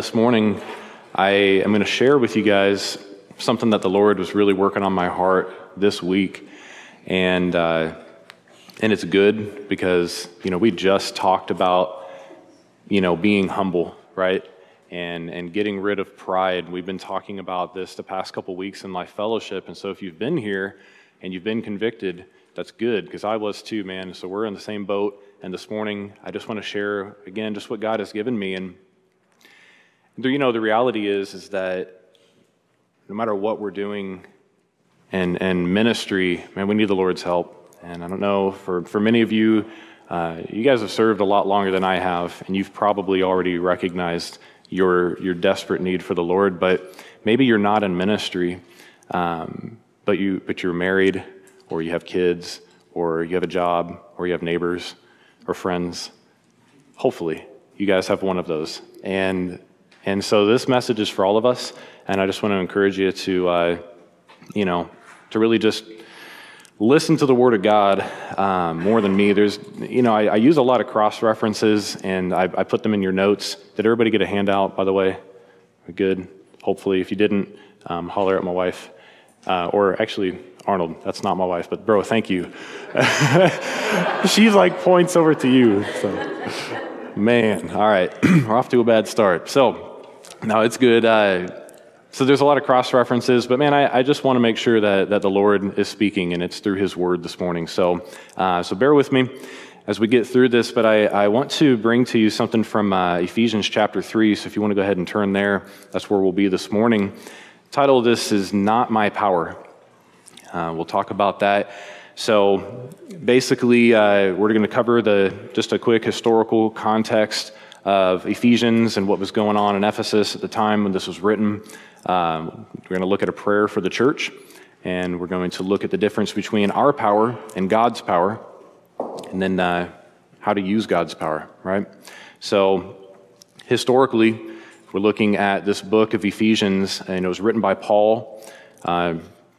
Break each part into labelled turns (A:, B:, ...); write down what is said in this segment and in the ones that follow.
A: this morning, I am going to share with you guys something that the Lord was really working on my heart this week. And, uh, and it's good because, you know, we just talked about, you know, being humble, right? And, and getting rid of pride. We've been talking about this the past couple weeks in Life Fellowship. And so if you've been here and you've been convicted, that's good because I was too, man. So we're in the same boat. And this morning, I just want to share again just what God has given me. And you know, the reality is is that no matter what we're doing and and ministry, man, we need the Lord's help. And I don't know for for many of you, uh, you guys have served a lot longer than I have, and you've probably already recognized your your desperate need for the Lord. But maybe you're not in ministry, um, but you but you're married, or you have kids, or you have a job, or you have neighbors or friends. Hopefully, you guys have one of those. And, and so this message is for all of us. And I just want to encourage you to, uh, you know, to really just listen to the Word of God um, more than me. There's, you know, I, I use a lot of cross references and I, I, put them in your notes. Did everybody get a handout, by the way? Good. Hopefully, if you didn't, um, holler at my wife. Uh, or actually, Arnold, that's not my wife, but bro, thank you. She's like points over to you. So. Man, all right, we're off to a bad start. So, no, it's good. Uh, so there's a lot of cross references, but man, I, I just want to make sure that, that the Lord is speaking, and it's through His Word this morning. So, uh, so bear with me as we get through this, but I, I want to bring to you something from uh, Ephesians chapter 3. So if you want to go ahead and turn there, that's where we'll be this morning. The title of this is Not My Power. Uh, we'll talk about that. So basically, uh, we're going to cover the just a quick historical context of Ephesians and what was going on in Ephesus at the time when this was written. Um, we're going to look at a prayer for the church, and we're going to look at the difference between our power and God's power, and then uh, how to use God's power, right? So, historically, we're looking at this book of Ephesians, and it was written by Paul. Uh,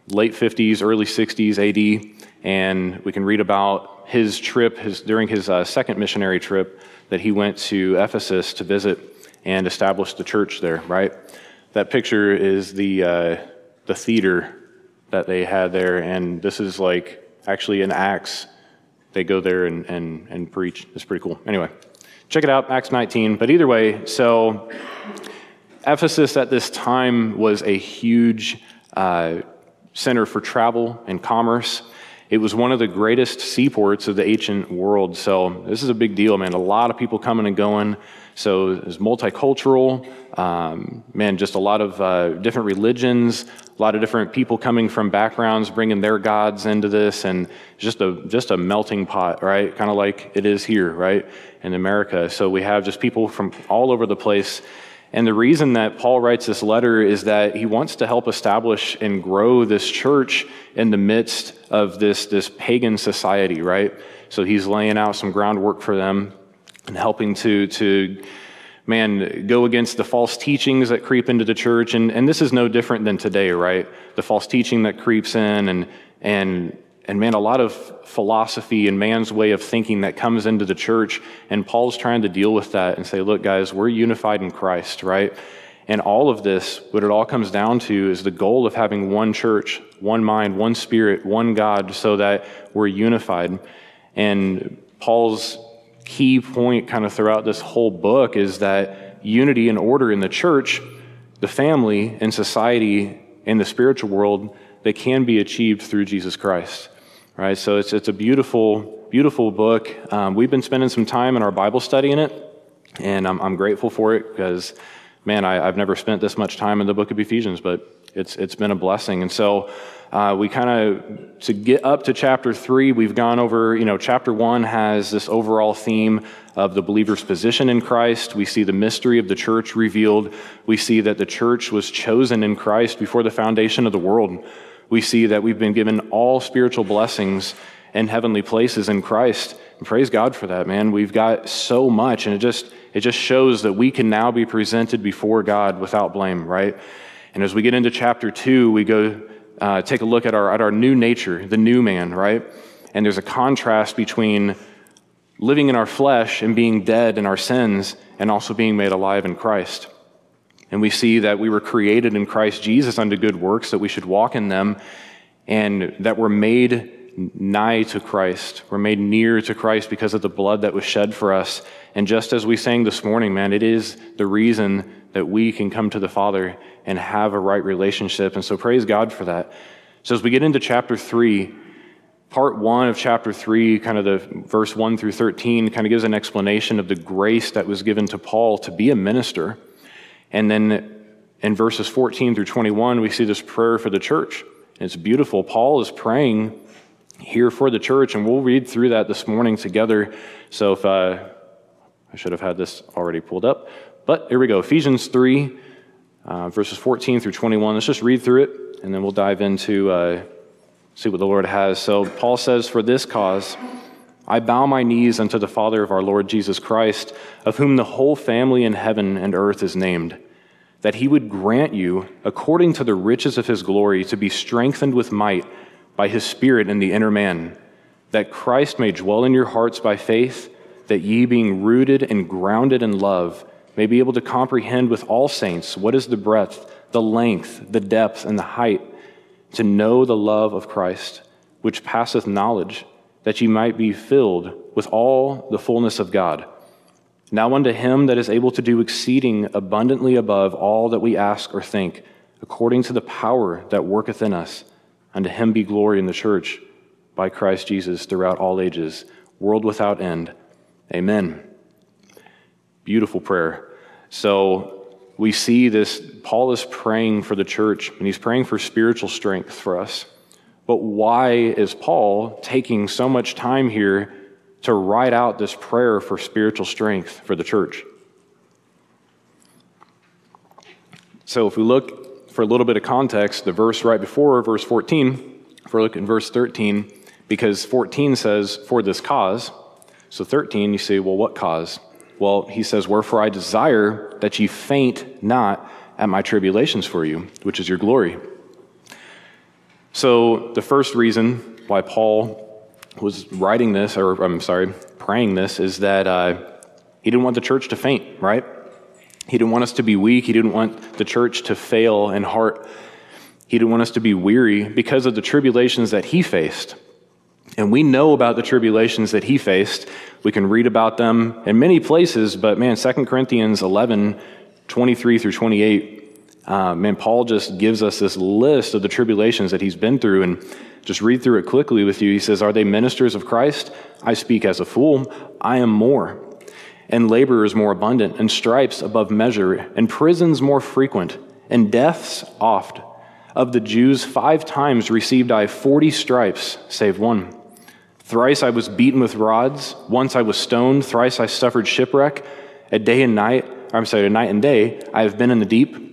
A: late 50s, early 60s AD, and we can read about his trip his, during his uh, second missionary trip that he went to Ephesus to visit and establish the church there, right? That picture is the, uh, the theater that they had there, and this is like actually in Acts. They go there and, and, and preach. It's pretty cool. Anyway, check it out, Acts 19. But either way, so Ephesus at this time was a huge uh, center for travel and commerce. It was one of the greatest seaports of the ancient world. So this is a big deal, man. A lot of people coming and going. So it's multicultural. Um, man, just a lot of uh, different religions, a lot of different people coming from backgrounds, bringing their gods into this, and just a just a melting pot, right? Kind of like it is here, right, in America. So we have just people from all over the place and the reason that Paul writes this letter is that he wants to help establish and grow this church in the midst of this, this pagan society, right? So he's laying out some groundwork for them and helping to, to man, go against the false teachings that creep into the church. And, and this is no different than today, right? The false teaching that creeps in and, and and man, a lot of philosophy and man's way of thinking that comes into the church. And Paul's trying to deal with that and say, look, guys, we're unified in Christ, right? And all of this, what it all comes down to is the goal of having one church, one mind, one spirit, one God, so that we're unified. And Paul's key point kind of throughout this whole book is that unity and order in the church, the family, and society, in the spiritual world, they can be achieved through Jesus Christ right? So it's, it's a beautiful, beautiful book. Um, we've been spending some time in our Bible study in it, and I'm, I'm grateful for it because, man, I, have never spent this much time in the book of Ephesians, but it's, it's been a blessing. And so uh, we kind of, to get up to chapter three, we've gone over, you know, chapter one has this overall theme of the believer's position in Christ. We see the mystery of the church revealed. We see that the church was chosen in Christ before the foundation of the world we see that we've been given all spiritual blessings and heavenly places in Christ. And praise God for that, man. We've got so much, and it just it just shows that we can now be presented before God without blame, right? And as we get into chapter two, we go uh, take a look at our at our new nature, the new man, right? And there's a contrast between living in our flesh and being dead in our sins, and also being made alive in Christ. And we see that we were created in Christ Jesus unto good works, that we should walk in them, and that we're made nigh to Christ. We're made near to Christ because of the blood that was shed for us. And just as we sang this morning, man, it is the reason that we can come to the Father and have a right relationship. And so praise God for that. So as we get into chapter 3, part 1 of chapter 3, kind of the verse 1 through 13, kind of gives an explanation of the grace that was given to Paul to be a minister. And then in verses 14 through 21, we see this prayer for the church. It's beautiful. Paul is praying here for the church, and we'll read through that this morning together. So if uh, I should have had this already pulled up, but here we go Ephesians 3, uh, verses 14 through 21. Let's just read through it, and then we'll dive into uh, see what the Lord has. So Paul says, For this cause, I bow my knees unto the Father of our Lord Jesus Christ, of whom the whole family in heaven and earth is named, that he would grant you, according to the riches of his glory, to be strengthened with might by his Spirit in the inner man, that Christ may dwell in your hearts by faith, that ye, being rooted and grounded in love, may be able to comprehend with all saints what is the breadth, the length, the depth, and the height, to know the love of Christ, which passeth knowledge, that ye might be filled with all the fullness of God. Now unto him that is able to do exceeding abundantly above all that we ask or think, according to the power that worketh in us, unto him be glory in the church by Christ Jesus throughout all ages, world without end. Amen. Beautiful prayer. So we see this, Paul is praying for the church, and he's praying for spiritual strength for us. But why is Paul taking so much time here to write out this prayer for spiritual strength for the church? So if we look for a little bit of context, the verse right before, verse 14, if we look in verse 13, because 14 says, for this cause. So 13, you say, well, what cause? Well, he says, Wherefore I desire that ye faint not at my tribulations for you, which is your glory. So, the first reason why Paul was writing this, or I'm sorry, praying this, is that uh, he didn't want the church to faint, right? He didn't want us to be weak. He didn't want the church to fail in heart. He didn't want us to be weary because of the tribulations that he faced. And we know about the tribulations that he faced. We can read about them in many places, but man, 2 Corinthians 11, 23 through 28, uh, man, Paul just gives us this list of the tribulations that he's been through. And just read through it quickly with you. He says, Are they ministers of Christ? I speak as a fool. I am more. And laborers more abundant, and stripes above measure, and prisons more frequent, and deaths oft. Of the Jews, five times received I forty stripes, save one. Thrice I was beaten with rods. Once I was stoned. Thrice I suffered shipwreck. A day and night, I'm sorry, a night and day, I have been in the deep,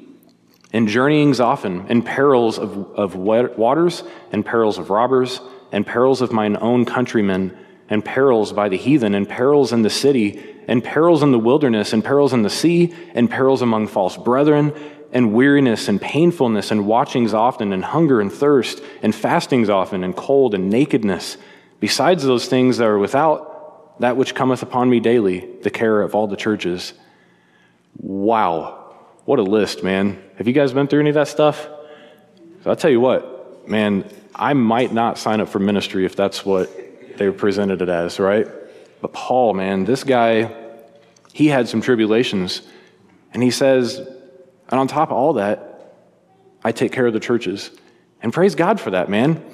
A: in journeyings often, in perils of, of waters, and perils of robbers, and perils of mine own countrymen, and perils by the heathen, and perils in the city, and perils in the wilderness, and perils in the sea, and perils among false brethren, and weariness, and painfulness, and watchings often, and hunger and thirst, and fastings often, and cold, and nakedness besides those things that are without, that which cometh upon me daily, the care of all the churches. Wow, what a list, man. Have you guys been through any of that stuff? So I'll tell you what, man, I might not sign up for ministry if that's what they presented it as, right? But Paul, man, this guy, he had some tribulations. And he says, and on top of all that, I take care of the churches. And praise God for that, man.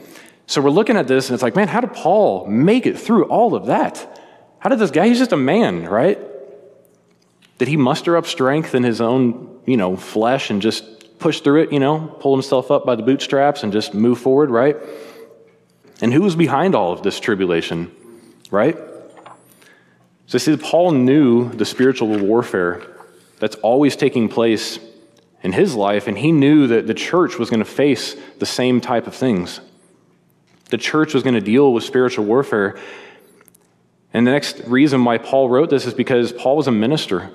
A: So we're looking at this and it's like, man, how did Paul make it through all of that? How did this guy, he's just a man, right? Did he muster up strength in his own, you know, flesh and just push through it, you know, pull himself up by the bootstraps and just move forward, right? And who was behind all of this tribulation, right? So see, Paul knew the spiritual warfare that's always taking place in his life, and he knew that the church was going to face the same type of things the church was going to deal with spiritual warfare. And the next reason why Paul wrote this is because Paul was a minister.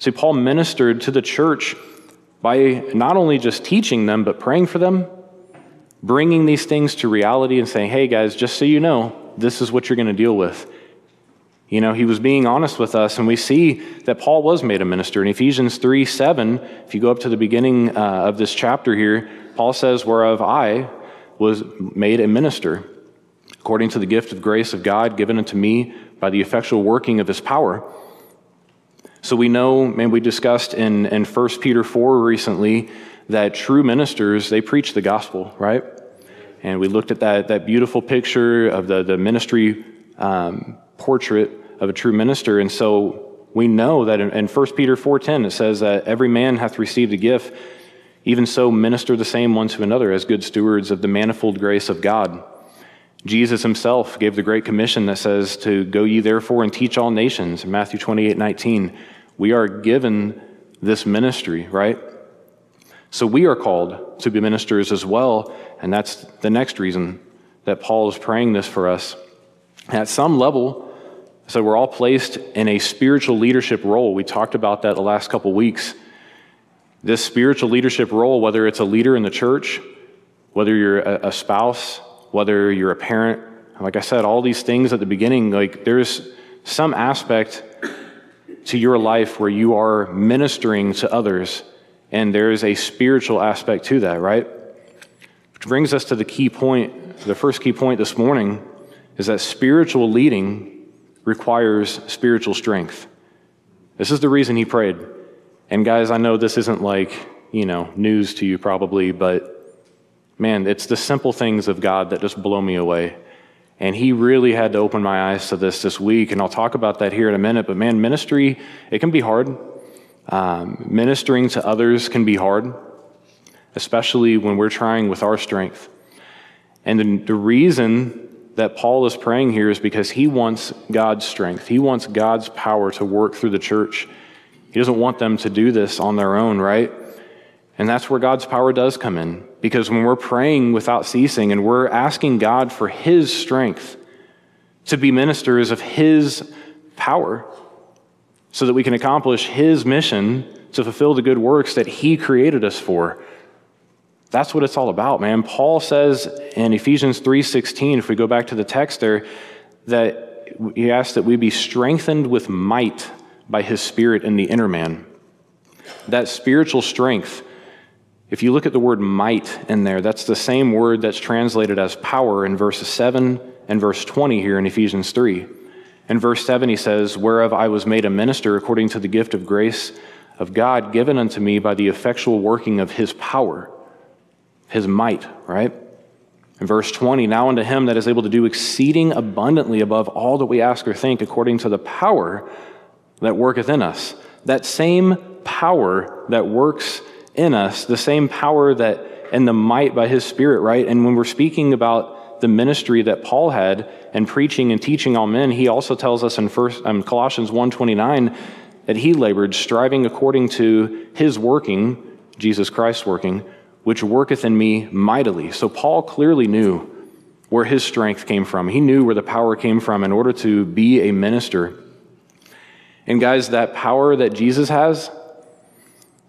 A: See, Paul ministered to the church by not only just teaching them, but praying for them, bringing these things to reality and saying, hey, guys, just so you know, this is what you're going to deal with. You know, he was being honest with us, and we see that Paul was made a minister. In Ephesians 3 7, if you go up to the beginning uh, of this chapter here, Paul says, Whereof I was made a minister, according to the gift of grace of God given unto me by the effectual working of his power. So we know, man, we discussed in, in 1 Peter 4 recently that true ministers, they preach the gospel, right? And we looked at that, that beautiful picture of the, the ministry um, portrait of a true minister. And so we know that in, in 1 Peter 4.10, it says that every man hath received a gift, even so minister the same one to another as good stewards of the manifold grace of God. Jesus himself gave the Great Commission that says to go ye therefore and teach all nations, in Matthew 28 19. We are given this ministry, right? So we are called to be ministers as well, and that's the next reason that Paul is praying this for us. At some level, so we're all placed in a spiritual leadership role. We talked about that the last couple weeks. This spiritual leadership role, whether it's a leader in the church, whether you're a, spouse, whether you're a parent, like I said, all these things at the beginning, like there's some aspect to your life where you are ministering to others, and there's a spiritual aspect to that, right? Which brings us to the key point. The first key point this morning is that spiritual leading requires spiritual strength. This is the reason he prayed. And guys, I know this isn't like, you know, news to you probably, but man, it's the simple things of God that just blow me away. And he really had to open my eyes to this this week. And I'll talk about that here in a minute. But man, ministry, it can be hard. Um, ministering to others can be hard, especially when we're trying with our strength. And the, the reason that Paul is praying here is because he wants God's strength. He wants God's power to work through the church. He doesn't want them to do this on their own, right? And that's where God's power does come in. Because when we're praying without ceasing and we're asking God for His strength to be ministers of His power so that we can accomplish His mission to fulfill the good works that He created us for. That's what it's all about, man. Paul says in Ephesians 3:16, if we go back to the text there, that he asks that we be strengthened with might by his spirit in the inner man. That spiritual strength if you look at the word might in there, that's the same word that's translated as power in verses 7 and verse 20 here in Ephesians 3. In verse 7, he says, Whereof I was made a minister according to the gift of grace of God given unto me by the effectual working of his power, his might, right? In verse 20, now unto him that is able to do exceeding abundantly above all that we ask or think, according to the power that worketh in us. That same power that works in us, the same power that and the might by his spirit, right? And when we're speaking about the ministry that Paul had and preaching and teaching all men, he also tells us in first um, Colossians 1:29 that he labored striving according to his working, Jesus Christ working, which worketh in me mightily. So Paul clearly knew where his strength came from. He knew where the power came from in order to be a minister. And guys, that power that Jesus has,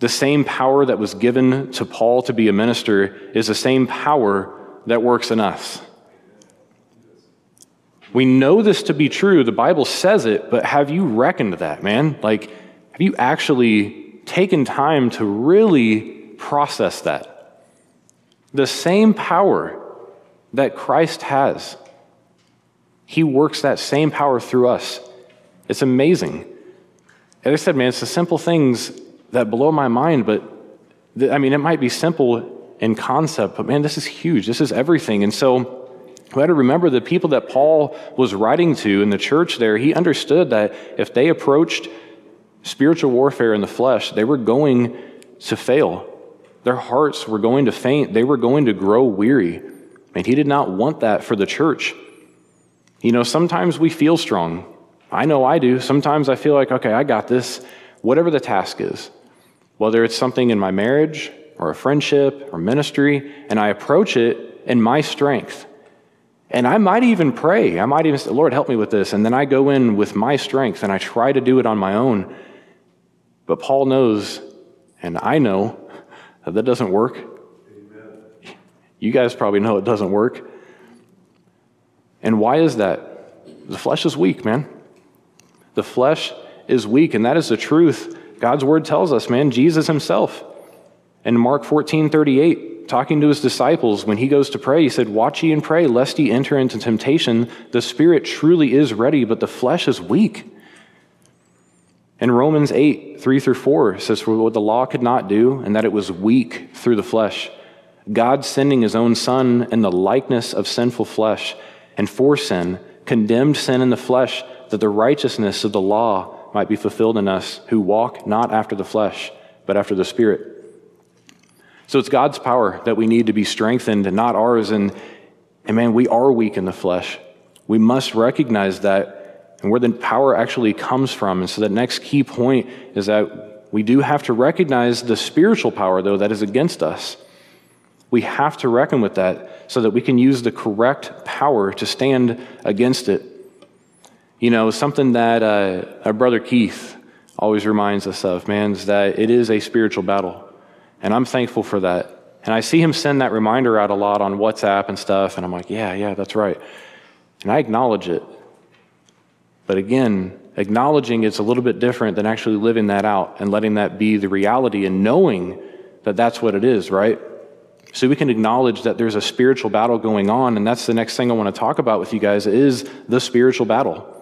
A: the same power that was given to Paul to be a minister is the same power that works in us. We know this to be true. The Bible says it, but have you reckoned that, man? Like, have you actually taken time to really process that? The same power that Christ has, He works that same power through us. It's amazing. As I said, man, it's the simple things that blow my mind, but th- I mean, it might be simple in concept, but man, this is huge. This is everything. And so we had to remember the people that Paul was writing to in the church there, he understood that if they approached spiritual warfare in the flesh, they were going to fail. Their hearts were going to faint. They were going to grow weary. And he did not want that for the church. You know, sometimes we feel strong. I know I do. Sometimes I feel like, okay, I got this, whatever the task is whether it's something in my marriage or a friendship or ministry, and I approach it in my strength. And I might even pray. I might even say, Lord, help me with this. And then I go in with my strength and I try to do it on my own. But Paul knows, and I know, that that doesn't work. Amen. You guys probably know it doesn't work. And why is that? The flesh is weak, man. The flesh is weak, and that is the truth. God's word tells us, man, Jesus himself. In Mark 14 38, talking to his disciples, when he goes to pray, he said, Watch ye and pray, lest ye enter into temptation. The spirit truly is ready, but the flesh is weak. In Romans 8 3 through 4, says, For what the law could not do, and that it was weak through the flesh, God sending his own Son in the likeness of sinful flesh, and for sin, condemned sin in the flesh, that the righteousness of the law might be fulfilled in us who walk not after the flesh, but after the Spirit. So it's God's power that we need to be strengthened and not ours. And, and man, we are weak in the flesh. We must recognize that and where the power actually comes from. And so the next key point is that we do have to recognize the spiritual power, though, that is against us. We have to reckon with that so that we can use the correct power to stand against it. You know, something that uh, our brother Keith always reminds us of, man, is that it is a spiritual battle. And I'm thankful for that. And I see him send that reminder out a lot on WhatsApp and stuff. And I'm like, yeah, yeah, that's right. And I acknowledge it. But again, acknowledging it's a little bit different than actually living that out and letting that be the reality and knowing that that's what it is, right? So we can acknowledge that there's a spiritual battle going on, and that's the next thing I want to talk about with you guys is the spiritual battle.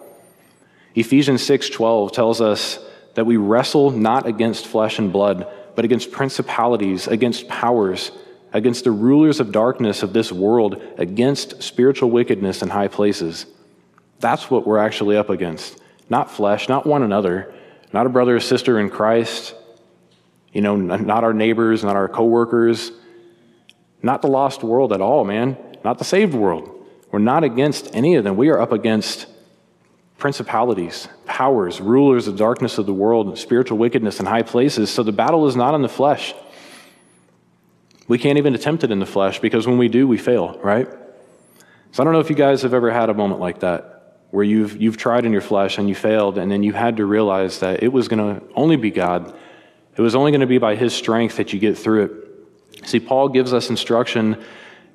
A: Ephesians 6:12 tells us that we wrestle not against flesh and blood, but against principalities, against powers, against the rulers of darkness of this world, against spiritual wickedness in high places. That's what we're actually up against. Not flesh, not one another, not a brother or sister in Christ, you know, not our neighbors, not our coworkers, not the lost world at all, man, not the saved world. We're not against any of them. We are up against principalities, powers, rulers of darkness of the world, spiritual wickedness in high places. So the battle is not in the flesh. We can't even attempt it in the flesh because when we do, we fail, right? So I don't know if you guys have ever had a moment like that where you've, you've tried in your flesh and you failed, and then you had to realize that it was going to only be God. It was only going to be by His strength that you get through it. See, Paul gives us instruction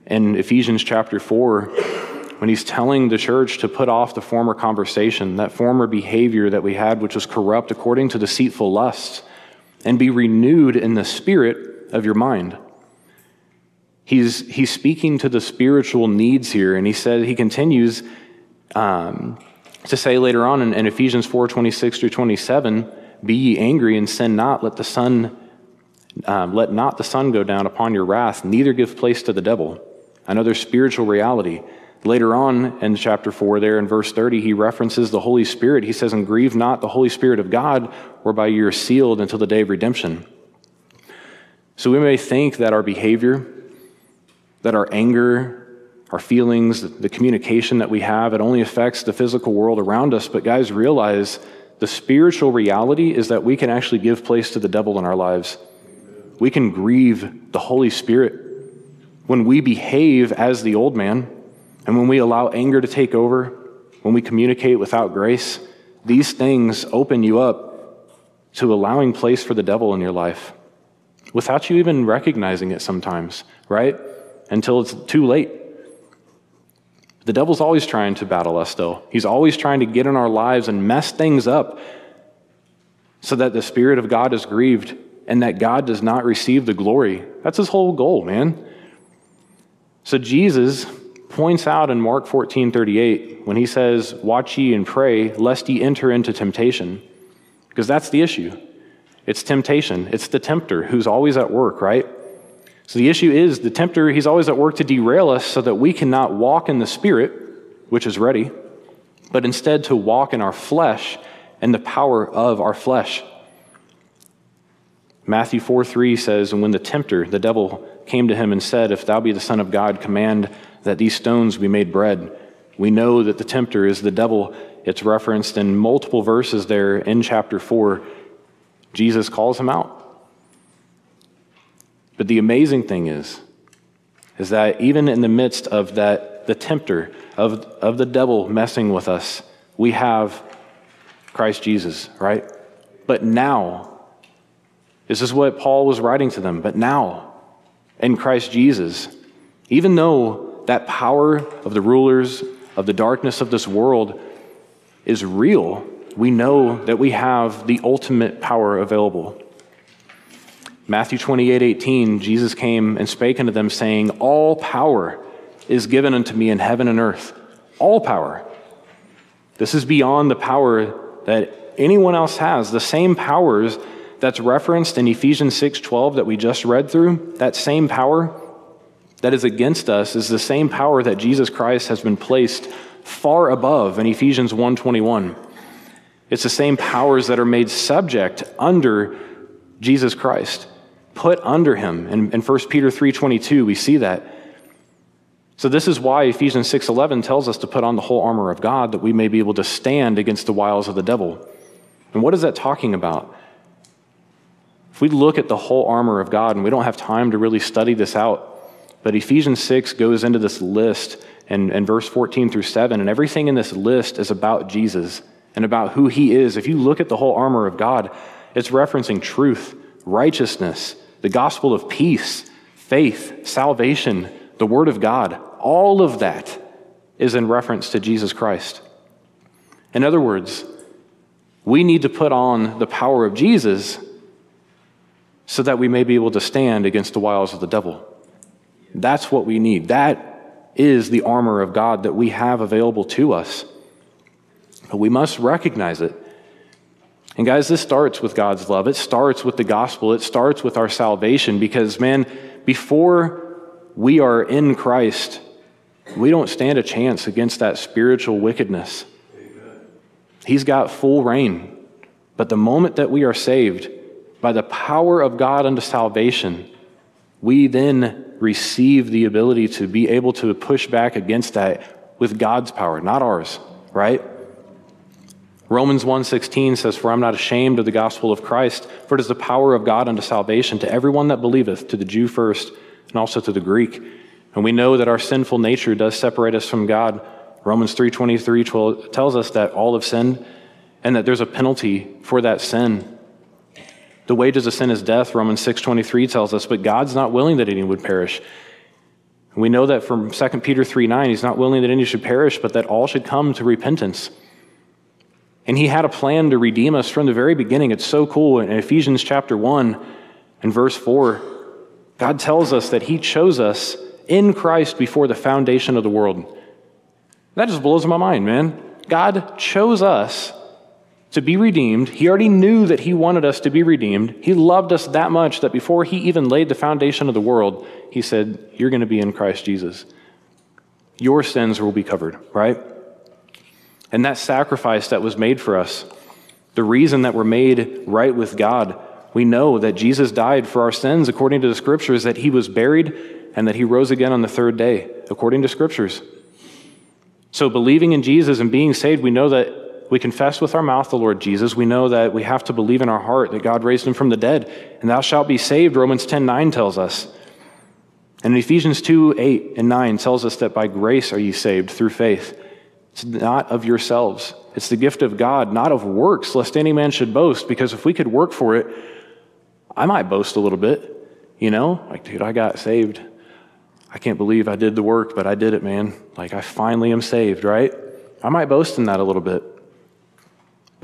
A: in Ephesians chapter 4 when he's telling the church to put off the former conversation, that former behavior that we had, which was corrupt according to deceitful lusts, and be renewed in the spirit of your mind. He's, he's speaking to the spiritual needs here, and he said, he continues um, to say later on in, in Ephesians 4 26 through 27, Be ye angry and sin not, let the sun. Um, let not the sun go down upon your wrath, neither give place to the devil. Another spiritual reality. Later on in chapter 4, there in verse 30, he references the Holy Spirit. He says, And grieve not the Holy Spirit of God, whereby you are sealed until the day of redemption. So we may think that our behavior, that our anger, our feelings, the communication that we have, it only affects the physical world around us. But guys, realize the spiritual reality is that we can actually give place to the devil in our lives. We can grieve the Holy Spirit when we behave as the old man and when we allow anger to take over, when we communicate without grace, these things open you up to allowing place for the devil in your life without you even recognizing it sometimes, right? Until it's too late. The devil's always trying to battle us, though. He's always trying to get in our lives and mess things up so that the Spirit of God is grieved and that God does not receive the glory. That's his whole goal, man. So, Jesus points out in Mark 14 38 when he says, Watch ye and pray, lest ye enter into temptation. Because that's the issue. It's temptation. It's the tempter who's always at work, right? So the issue is the tempter, he's always at work to derail us so that we cannot walk in the spirit, which is ready, but instead to walk in our flesh and the power of our flesh. Matthew 4 3 says, And when the tempter, the devil, came to him and said, If thou be the Son of God, command that these stones be made bread. We know that the tempter is the devil. It's referenced in multiple verses there in chapter 4. Jesus calls him out. But the amazing thing is, is that even in the midst of that, the tempter, of, of the devil messing with us, we have Christ Jesus, right? But now, this is what Paul was writing to them, but now, in Christ Jesus, even though that power of the rulers of the darkness of this world is real, we know that we have the ultimate power available. Matthew 28 18, Jesus came and spake unto them, saying, All power is given unto me in heaven and earth. All power. This is beyond the power that anyone else has. The same powers that's referenced in Ephesians 6:12 that we just read through, that same power that is against us is the same power that Jesus Christ has been placed far above in Ephesians 1:21. It's the same powers that are made subject under Jesus Christ put under him. In, in 1 Peter 3.22, we see that. So this is why Ephesians 6.11 tells us to put on the whole armor of God that we may be able to stand against the wiles of the devil. And what is that talking about? If we look at the whole armor of God, and we don't have time to really study this out, but Ephesians 6 goes into this list and, and verse 14 through 7, and everything in this list is about Jesus and about who he is. If you look at the whole armor of God, it's referencing truth, righteousness, the gospel of peace, faith, salvation, the word of God, all of that is in reference to Jesus Christ. In other words, we need to put on the power of Jesus so that we may be able to stand against the wiles of the devil. That's what we need. That is the armor of God that we have available to us. But we must recognize it and guys, this starts with God's love. It starts with the gospel. It starts with our salvation because, man, before we are in Christ, we don't stand a chance against that spiritual wickedness. He's got full reign. But the moment that we are saved, by the power of God unto salvation, we then receive the ability to be able to push back against that with God's power, not ours, right? Romans 1:16 says, "For I'm not ashamed of the gospel of Christ, for it is the power of God unto salvation to everyone that believeth, to the Jew first, and also to the Greek." And we know that our sinful nature does separate us from God. Romans 3:23 tells us that all have sinned and that there's a penalty for that sin. The wages of sin is death, Romans 6:23 tells us, but God's not willing that any would perish. we know that from 2 Peter 3:9, he's not willing that any should perish, but that all should come to repentance. And he had a plan to redeem us from the very beginning. It's so cool. In Ephesians chapter 1 and verse 4, God tells us that he chose us in Christ before the foundation of the world. That just blows my mind, man. God chose us to be redeemed. He already knew that he wanted us to be redeemed. He loved us that much that before he even laid the foundation of the world, he said, You're going to be in Christ Jesus. Your sins will be covered, right? And that sacrifice that was made for us, the reason that we're made right with God, we know that Jesus died for our sins according to the scriptures, that he was buried and that he rose again on the third day, according to scriptures. So, believing in Jesus and being saved, we know that we confess with our mouth the Lord Jesus. We know that we have to believe in our heart that God raised him from the dead, and thou shalt be saved, Romans 10 9 tells us. And Ephesians 2 8 and 9 tells us that by grace are ye saved through faith. It's not of yourselves. It's the gift of God, not of works, lest any man should boast. Because if we could work for it, I might boast a little bit. You know, like, dude, I got saved. I can't believe I did the work, but I did it, man. Like, I finally am saved, right? I might boast in that a little bit.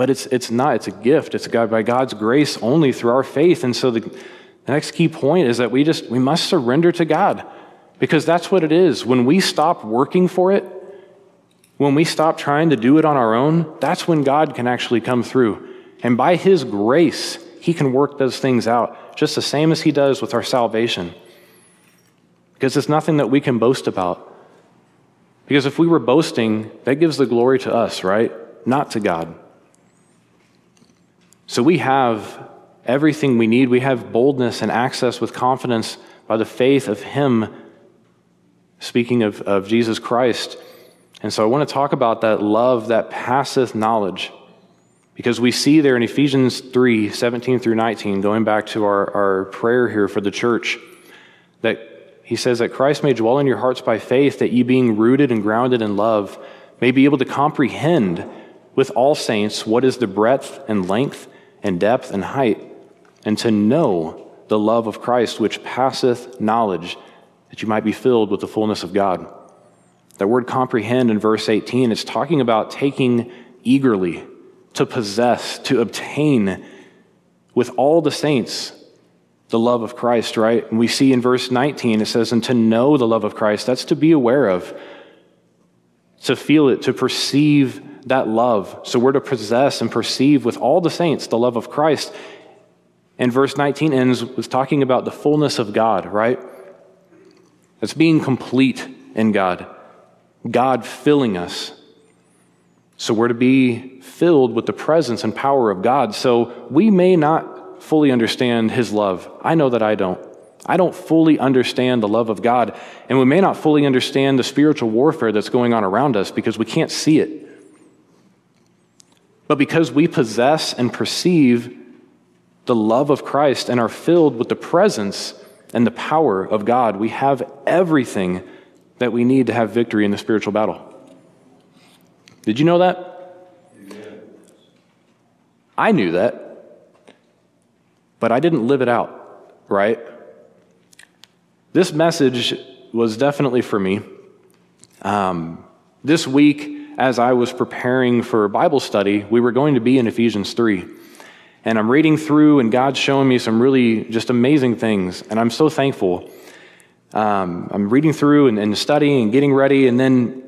A: But it's, it's not, it's a gift. It's God, by God's grace only through our faith. And so the, the next key point is that we just, we must surrender to God because that's what it is. When we stop working for it, when we stop trying to do it on our own, that's when God can actually come through. And by His grace, He can work those things out, just the same as He does with our salvation. Because it's nothing that we can boast about. Because if we were boasting, that gives the glory to us, right? Not to God. So we have everything we need. We have boldness and access with confidence by the faith of Him, speaking of, of Jesus Christ. And so I want to talk about that love that passeth knowledge. Because we see there in Ephesians 3 17 through 19, going back to our, our prayer here for the church, that he says that Christ may dwell in your hearts by faith, that ye being rooted and grounded in love, may be able to comprehend with all saints what is the breadth and length and depth and height, and to know the love of Christ which passeth knowledge, that you might be filled with the fullness of God. That word comprehend in verse 18, it's talking about taking eagerly, to possess, to obtain with all the saints the love of Christ, right? And we see in verse 19, it says, and to know the love of Christ, that's to be aware of, to feel it, to perceive that love. So we're to possess and perceive with all the saints the love of Christ. And verse 19 ends with talking about the fullness of God, right? It's being complete in God, God filling us. So we're to be filled with the presence and power of God. So we may not fully understand His love. I know that I don't. I don't fully understand the love of God, and we may not fully understand the spiritual warfare that's going on around us because we can't see it. But because we possess and perceive the love of Christ and are filled with the presence and the power of God, we have everything that we need to have victory in the spiritual battle. Did you know that? I knew that, but I didn't live it out, right? This message was definitely for me. Um, this week, as I was preparing for Bible study, we were going to be in Ephesians 3. And I'm reading through, and God's showing me some really just amazing things, and I'm so thankful. Um, I'm reading through and, and, studying and getting ready, and then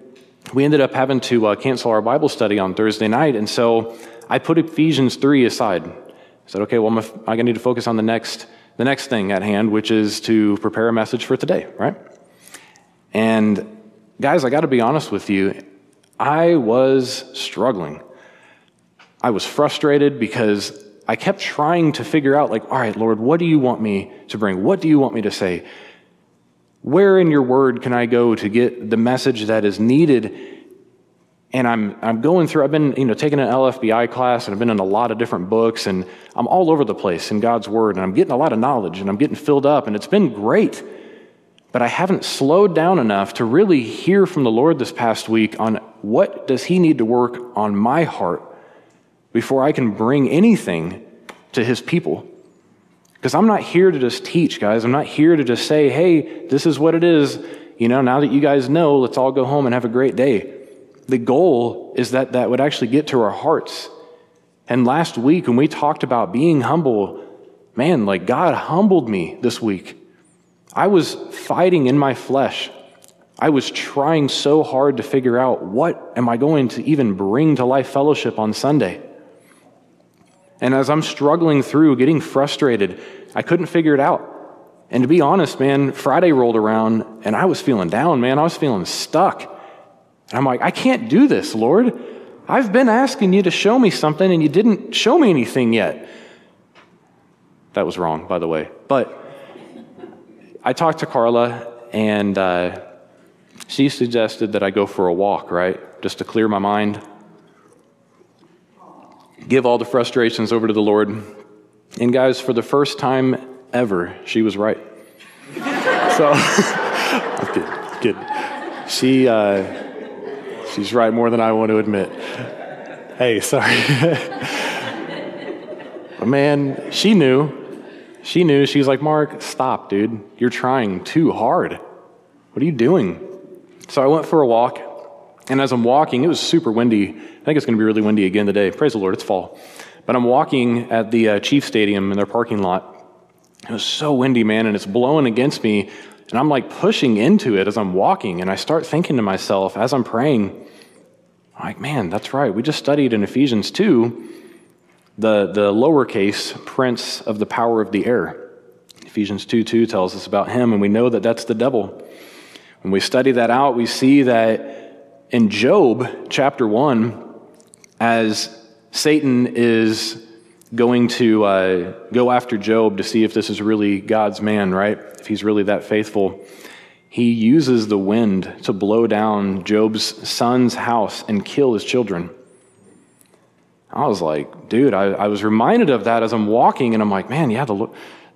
A: we ended up having to uh, cancel our Bible study on Thursday night, and so I put Ephesians 3 aside. I said, okay, well, I'm, I'm going to need to focus on the next, the next thing at hand, which is to prepare a message for today, right? And guys, I got to be honest with you, I was struggling. I was frustrated because I kept trying to figure out, like, all right, Lord, what do you want me to bring? What do you want me to say? Where in your word can I go to get the message that is needed? And I'm, I'm going through, I've been, you know, taking an LFBI class and I've been in a lot of different books and I'm all over the place in God's word and I'm getting a lot of knowledge and I'm getting filled up and it's been great. But I haven't slowed down enough to really hear from the Lord this past week on what does he need to work on my heart before I can bring anything to his people. Because I'm not here to just teach, guys. I'm not here to just say, hey, this is what it is. You know, now that you guys know, let's all go home and have a great day. The goal is that that would actually get to our hearts. And last week, when we talked about being humble, man, like God humbled me this week. I was fighting in my flesh. I was trying so hard to figure out what am I going to even bring to Life Fellowship on Sunday. And as I'm struggling through, getting frustrated, I couldn't figure it out. And to be honest, man, Friday rolled around and I was feeling down, man. I was feeling stuck. I'm like, I can't do this, Lord. I've been asking you to show me something and you didn't show me anything yet. That was wrong, by the way. But I talked to Carla and uh, she suggested that I go for a walk, right? Just to clear my mind give all the frustrations over to the Lord. And guys, for the first time ever, she was right. so, I'm kidding, kidding. She, uh, she's right more than I want to admit. Hey, sorry. but man, she knew. She knew. She was like, Mark, stop, dude. You're trying too hard. What are you doing? So I went for a walk. And as I'm walking, it was super windy. I think it's going to be really windy again today. Praise the Lord, it's fall. But I'm walking at the uh, Chief Stadium in their parking lot. It was so windy, man, and it's blowing against me. And I'm like pushing into it as I'm walking. And I start thinking to myself as I'm praying, I'm like, man, that's right. We just studied in Ephesians 2 the, the lowercase prince of the power of the air. Ephesians 2 2 tells us about him, and we know that that's the devil. When we study that out, we see that in Job chapter 1, as Satan is going to uh, go after Job to see if this is really God's man, right? If he's really that faithful, he uses the wind to blow down Job's son's house and kill his children. I was like, dude, I, I was reminded of that as I'm walking, and I'm like, man, yeah, the,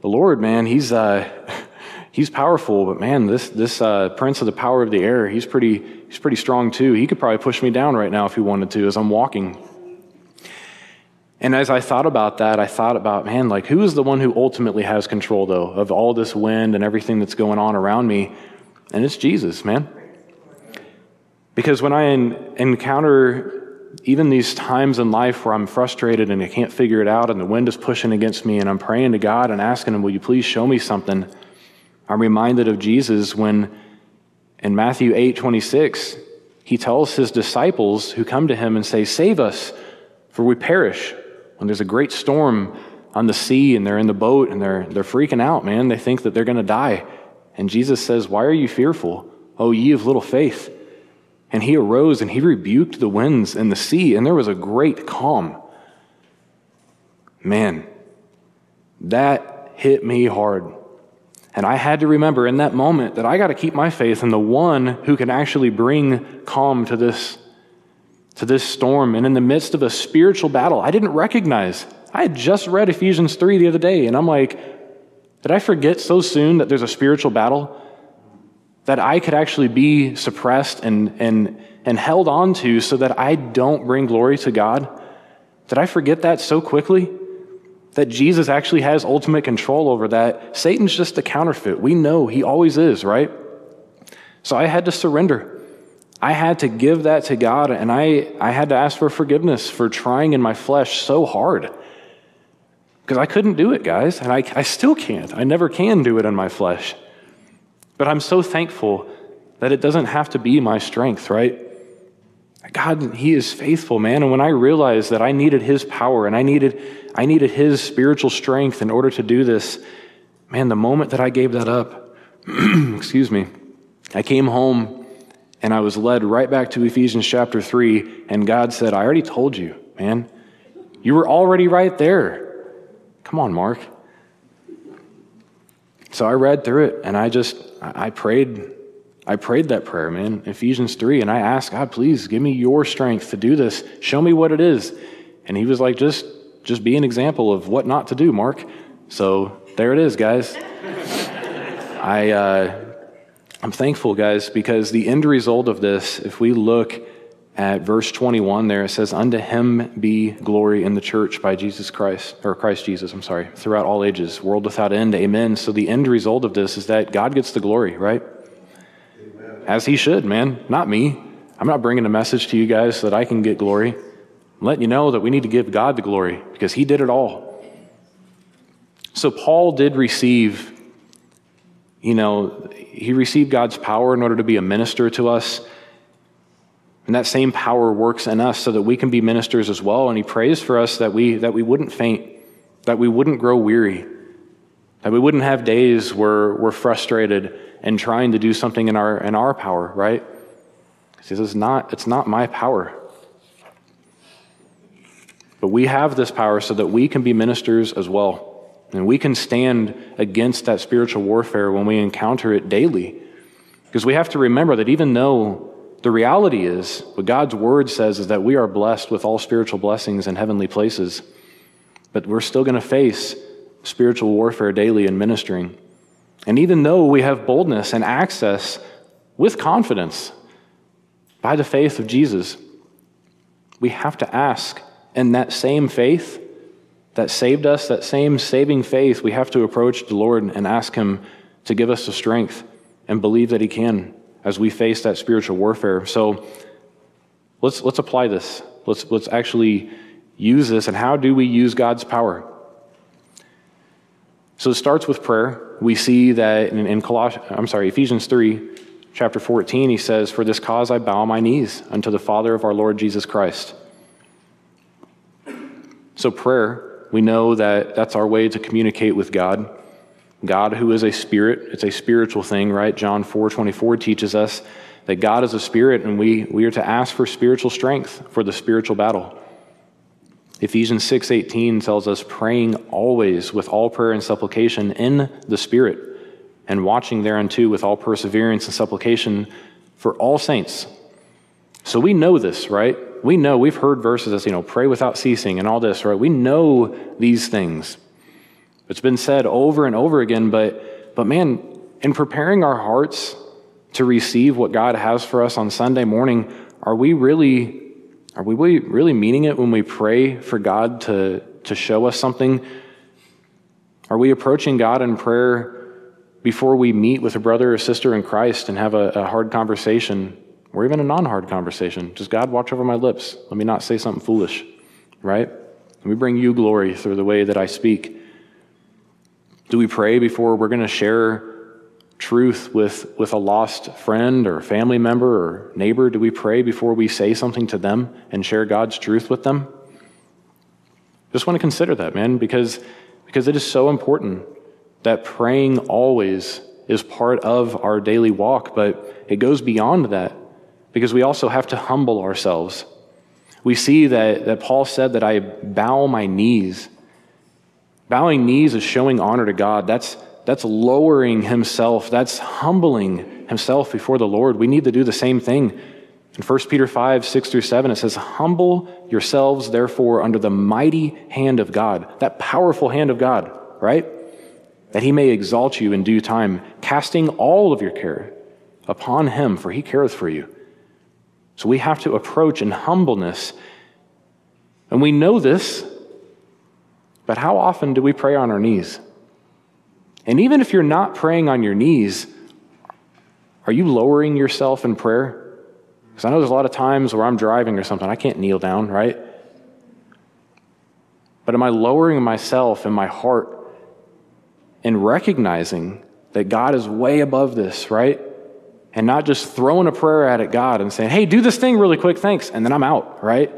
A: the Lord, man, he's. Uh, he's powerful, but man, this this uh, prince of the power of the air, he's pretty he's pretty strong too. He could probably push me down right now if he wanted to as I'm walking. And as I thought about that, I thought about, man, like who is the one who ultimately has control though of all this wind and everything that's going on around me? And it's Jesus, man. Because when I encounter even these times in life where I'm frustrated and I can't figure it out and the wind is pushing against me and I'm praying to God and asking Him, Will you please show me something? I'm reminded of Jesus when in Matthew 8 26, He tells His disciples who come to Him and say, Save us, for we perish. When there's a great storm on the sea and they're in the boat and they're, they're freaking out, man. They think that they're going to die. And Jesus says, Why are you fearful? O ye of little faith. And he arose and he rebuked the winds and the sea, and there was a great calm. Man, that hit me hard. And I had to remember in that moment that I got to keep my faith in the one who can actually bring calm to this, to this storm. And in the midst of a spiritual battle, I didn't recognize. I had just read Ephesians 3 the other day, and I'm like, did I forget so soon that there's a spiritual battle? that I could actually be suppressed and, and, and held on to so that I don't bring glory to God? Did I forget that so quickly? That Jesus actually has ultimate control over that. Satan's just a counterfeit. We know he always is, right? So I had to surrender. I had to give that to God, and I, I had to ask for forgiveness for trying in my flesh so hard. Because I couldn't do it, guys, and I, I still can't. I never can do it in my flesh. But I'm so thankful that it doesn't have to be my strength, right? God, He is faithful, man. And when I realized that I needed His power and I needed, I needed His spiritual strength in order to do this, man, the moment that I gave that up, excuse me, I came home and I was led right back to Ephesians chapter 3, and God said, I already told you, man. You were already right there. Come on, Mark. So I read through it and I just, I prayed, I prayed that prayer, man, Ephesians 3, and I asked, God, please give me your strength to do this. Show me what it is. And he was like, just, just be an example of what not to do, Mark. So there it is, guys. I, uh, I'm thankful, guys, because the end result of this, if we look at verse 21 there, it says, Unto him be glory in the church by Jesus Christ, or Christ Jesus, I'm sorry, throughout all ages, world without end. Amen. So the end result of this is that God gets the glory, right? Amen. As he should, man, not me. I'm not bringing a message to you guys so that I can get glory. I'm letting you know that we need to give God the glory because he did it all. So Paul did receive, you know, he received God's power in order to be a minister to us. And that same power works in us so that we can be ministers as well. And he prays for us that we, that we wouldn't faint, that we wouldn't grow weary, that we wouldn't have days where we're frustrated and trying to do something in our, in our power, right? He says, not, it's not my power. But we have this power so that we can be ministers as well. And we can stand against that spiritual warfare when we encounter it daily. Because we have to remember that even though the reality is, what God's word says is that we are blessed with all spiritual blessings in heavenly places, but we're still going to face spiritual warfare daily in ministering. And even though we have boldness and access with confidence by the faith of Jesus, we have to ask in that same faith that saved us, that same saving faith, we have to approach the Lord and ask Him to give us the strength and believe that He can as we face that spiritual warfare. So let's, let's apply this. Let's, let's actually use this. And how do we use God's power? So it starts with prayer. We see that in, in Colossians, I'm sorry, Ephesians 3, chapter 14, he says, For this cause I bow my knees unto the Father of our Lord Jesus Christ. So prayer, we know that that's our way to communicate with God. God, who is a spirit, it's a spiritual thing, right? John 4 24 teaches us that God is a spirit, and we, we are to ask for spiritual strength for the spiritual battle. Ephesians 6 18 tells us praying always with all prayer and supplication in the Spirit, and watching thereunto with all perseverance and supplication for all saints. So we know this, right? We know, we've heard verses as, you know, pray without ceasing and all this, right? We know these things. It's been said over and over again, but, but man, in preparing our hearts to receive what God has for us on Sunday morning, are we really, are we really meaning it when we pray for God to, to show us something? Are we approaching God in prayer before we meet with a brother or sister in Christ and have a, a hard conversation or even a non hard conversation. Just God, watch over my lips. Let me not say something foolish, right? Let me bring you glory through the way that I speak. Do we pray before we're going to share truth with, with a lost friend or family member or neighbor? Do we pray before we say something to them and share God's truth with them? Just want to consider that, man, because, because it is so important that praying always is part of our daily walk, but it goes beyond that because we also have to humble ourselves. We see that, that Paul said that I bow my knees. Bowing knees is showing honor to God. That's, that's lowering himself, that's humbling himself before the Lord. We need to do the same thing. In 1 Peter 5, 6 through 7, it says, Humble yourselves, therefore, under the mighty hand of God, that powerful hand of God, right? That he may exalt you in due time, casting all of your care upon him, for he careth for you. So we have to approach in humbleness. And we know this, but how often do we pray on our knees? And even if you're not praying on your knees, are you lowering yourself in prayer? Because I know there's a lot of times where I'm driving or something, I can't kneel down, right? But am I lowering myself in my heart and recognizing that God is way above this, right? and not just throwing a prayer at it, God and saying, hey, do this thing really quick, thanks, and then I'm out, right?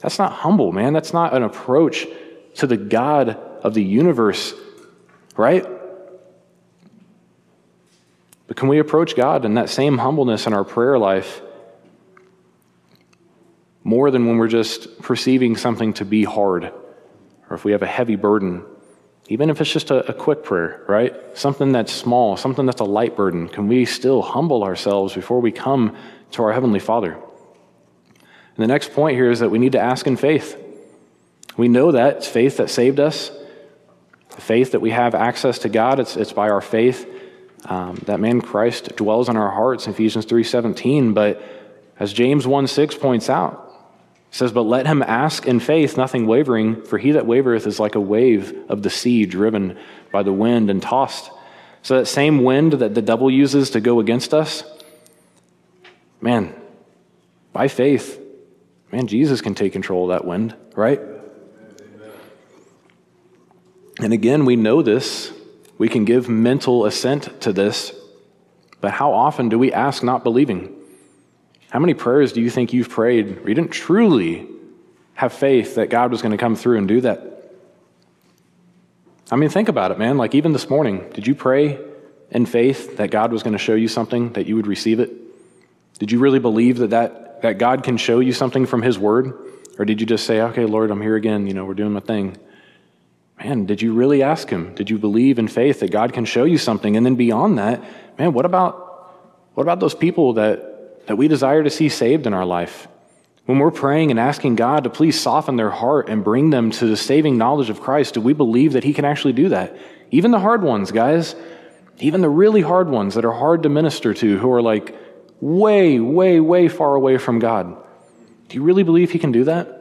A: That's not humble, man. That's not an approach to the God of the universe, right? But can we approach God in that same humbleness in our prayer life more than when we're just perceiving something to be hard or if we have a heavy burden? Even if it's just a, a, quick prayer, right? Something that's small, something that's a light burden, can we still humble ourselves before we come to our Heavenly Father? And the next point here is that we need to ask in faith. We know that it's faith that saved us, the faith that we have access to God. It's, it's by our faith um, that man Christ dwells in our hearts, Ephesians 3.17. But as James 1 6 points out, says, But let him ask in faith, nothing wavering, for he that wavereth is like a wave of the sea driven by the wind and tossed. So that same wind that the devil uses to go against us, man, by faith, man, Jesus can take control of that wind, right? And again, we know this. We can give mental assent to this. But how often do we ask not believing? How many prayers do you think you've prayed where you didn't truly have faith that God was going to come through and do that? I mean, think about it, man. Like, even this morning, did you pray in faith that God was going to show you something, that you would receive it? Did you really believe that, that, that God can show you something from His Word? Or did you just say, okay, Lord, I'm here again, you know, we're doing my thing? Man, did you really ask Him? Did you believe in faith that God can show you something? And then beyond that, man, what about, what about those people that, that we desire to see saved in our life. When we're praying and asking God to please soften their heart and bring them to the saving knowledge of Christ, do we believe that He can actually do that? Even the hard ones, guys, even the really hard ones that are hard to minister to, who are like way, way, way far away from God. Do you really believe He can do that?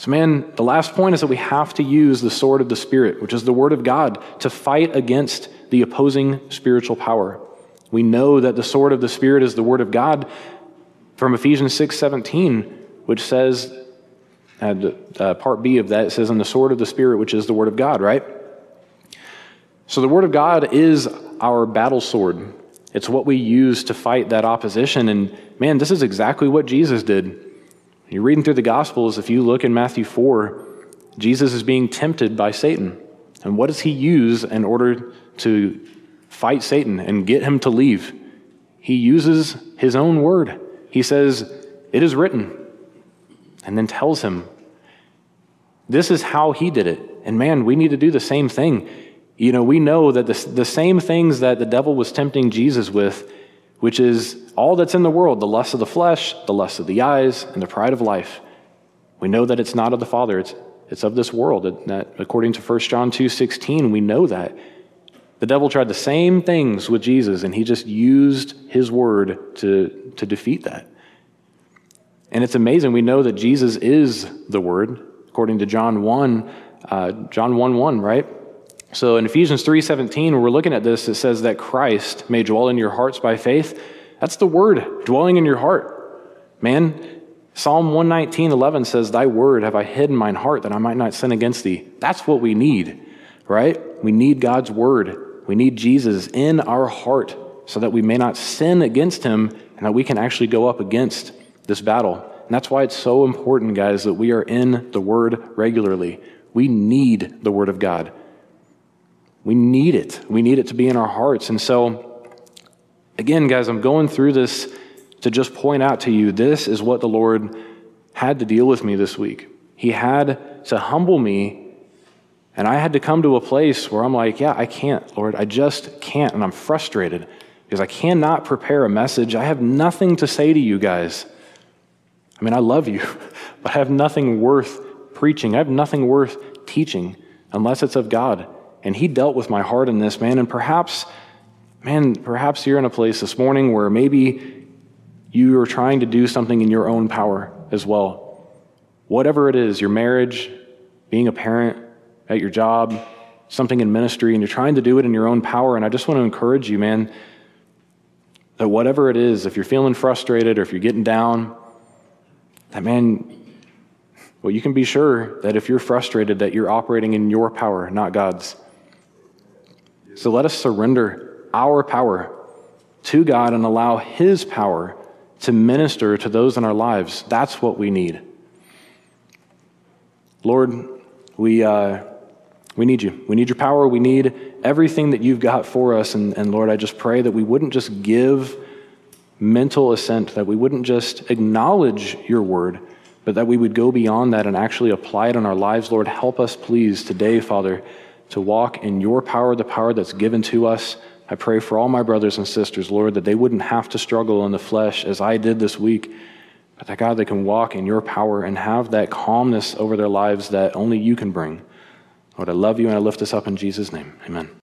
A: So, man, the last point is that we have to use the sword of the Spirit, which is the Word of God, to fight against the opposing spiritual power. We know that the sword of the Spirit is the Word of God from Ephesians 6 17, which says, and uh, part B of that, it says, "In the sword of the Spirit, which is the Word of God, right? So the Word of God is our battle sword. It's what we use to fight that opposition. And man, this is exactly what Jesus did. You're reading through the Gospels, if you look in Matthew 4, Jesus is being tempted by Satan. And what does he use in order to fight Satan and get him to leave, he uses his own word. He says, It is written, and then tells him, This is how he did it. And man, we need to do the same thing. You know, we know that the, the same things that the devil was tempting Jesus with, which is all that's in the world the lust of the flesh, the lust of the eyes, and the pride of life. We know that it's not of the Father, it's, it's of this world. That, according to 1 John 2 16, we know that. The devil tried the same things with Jesus, and he just used his word to, to defeat that. And it's amazing. We know that Jesus is the word, according to John 1, uh, John 1 1, right? So in Ephesians 3:17, when we're looking at this, it says that Christ may dwell in your hearts by faith. That's the word dwelling in your heart. Man, Psalm 119:11 says, Thy word have I hid in mine heart that I might not sin against thee. That's what we need, right? We need God's word. We need Jesus in our heart so that we may not sin against him and that we can actually go up against this battle. And that's why it's so important, guys, that we are in the word regularly. We need the word of God. We need it. We need it to be in our hearts. And so, again, guys, I'm going through this to just point out to you this is what the Lord had to deal with me this week. He had to humble me, and I had to come to a place where I'm like, yeah, I can't, Lord. I just can't. And I'm frustrated because I cannot prepare a message. I have nothing to say to you guys. I mean, I love you, but I have nothing worth preaching. I have nothing worth teaching unless it's of God. And He dealt with my heart in this, man. And perhaps, man, perhaps you're in a place this morning where maybe you are trying to do something in your own power as well. Whatever it is, your marriage, being a parent, at your job, something in ministry, and you're trying to do it in your own power. And I just want to encourage you, man, that whatever it is, if you're feeling frustrated or if you're getting down, that man, well, you can be sure that if you're frustrated, that you're operating in your power, not God's. So let us surrender our power to God and allow His power to minister to those in our lives. That's what we need. Lord, we, uh, we need you. We need your power. We need everything that you've got for us. And, and Lord, I just pray that we wouldn't just give mental assent, that we wouldn't just acknowledge your word, but that we would go beyond that and actually apply it in our lives. Lord, help us, please, today, Father, to walk in your power, the power that's given to us. I pray for all my brothers and sisters, Lord, that they wouldn't have to struggle in the flesh as I did this week, but that, God, they can walk in your power and have that calmness over their lives that only you can bring. Lord, I love you and I lift this up in Jesus' name. Amen.